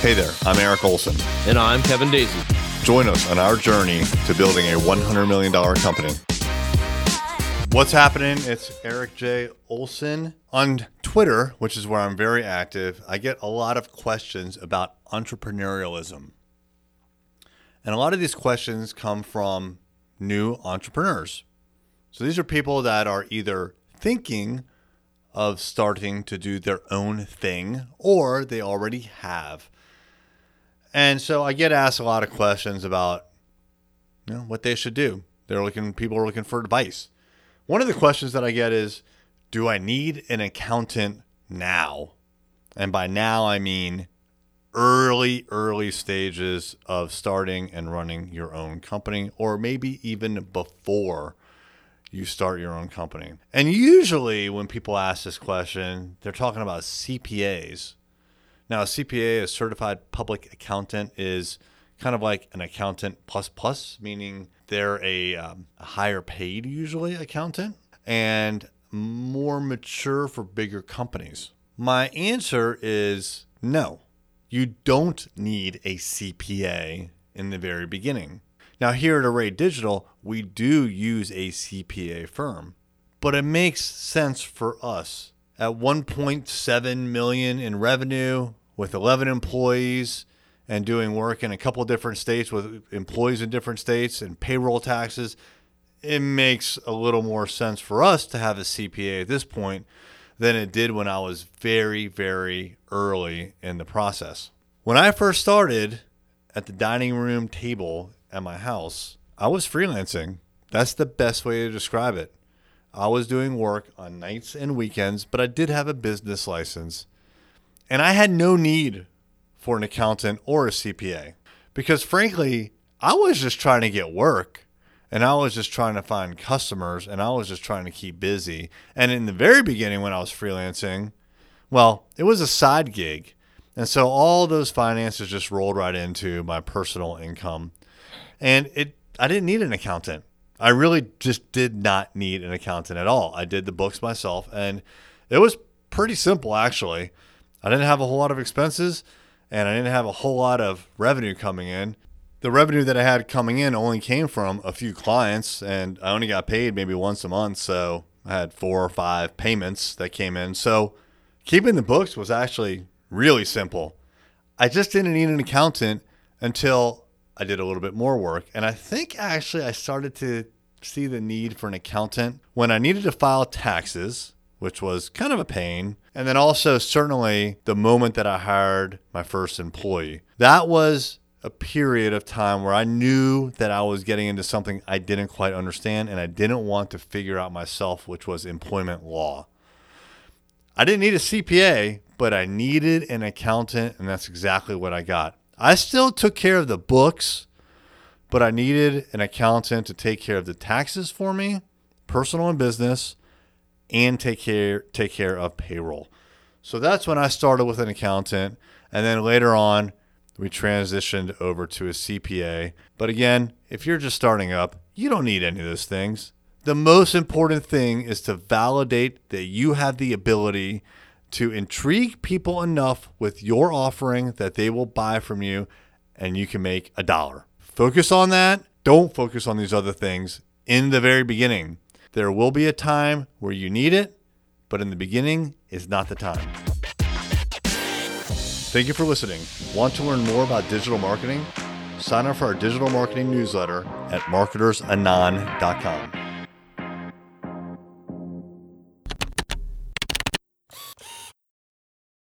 Hey there, I'm Eric Olson. And I'm Kevin Daisey. Join us on our journey to building a $100 million company. What's happening? It's Eric J. Olson. On Twitter, which is where I'm very active, I get a lot of questions about entrepreneurialism. And a lot of these questions come from new entrepreneurs. So these are people that are either thinking of starting to do their own thing or they already have. And so I get asked a lot of questions about you know what they should do. They're looking people are looking for advice. One of the questions that I get is do I need an accountant now? And by now I mean early early stages of starting and running your own company or maybe even before you start your own company. And usually, when people ask this question, they're talking about CPAs. Now, a CPA, a certified public accountant, is kind of like an accountant plus plus, meaning they're a, um, higher paid, usually, accountant and more mature for bigger companies. My answer is no. You don't need a CPA in the very beginning. Now, here at Array Digital, we do use a CPA firm, but it makes sense for us. At 1.7 million in revenue with 11 employees and doing work in a couple different states with employees in different states and payroll taxes, it makes a little more sense for us to have a CPA at this point than it did when I was very, very early in the process. When I first started at the dining room table at my house, I was freelancing. That's the best way to describe it. I was doing work on nights and weekends, but I did have a business license. And I had no need for an accountant or a CPA because, frankly, I was just trying to get work and I was just trying to find customers and I was just trying to keep busy. And in the very beginning, when I was freelancing, well, it was a side gig. And so all those finances just rolled right into my personal income and it I didn't need an accountant. I really just did not need an accountant at all. I did the books myself, and it was pretty simple actually. I didn't have a whole lot of expenses, and I didn't have a whole lot of revenue coming in. The revenue that I had coming in only came from a few clients, and I only got paid maybe once a month. So I had four or five payments that came in. So keeping the books was actually really simple. I just didn't need an accountant until I did a little bit more work. And I think actually I started to see the need for an accountant when I needed to file taxes, which was kind of a pain. And then also, certainly, the moment that I hired my first employee. That was a period of time where I knew that I was getting into something I didn't quite understand and I didn't want to figure out myself, which was employment law. I didn't need a CPA, but I needed an accountant, and that's exactly what I got. I still took care of the books, but I needed an accountant to take care of the taxes for me, personal and business, and take care take care of payroll. So that's when I started with an accountant, and then later on we transitioned over to a CPA. But again, if you're just starting up, you don't need any of those things. The most important thing is to validate that you have the ability to intrigue people enough with your offering that they will buy from you and you can make a dollar. Focus on that. Don't focus on these other things in the very beginning. There will be a time where you need it, but in the beginning is not the time. Thank you for listening. Want to learn more about digital marketing? Sign up for our digital marketing newsletter at marketersanon.com.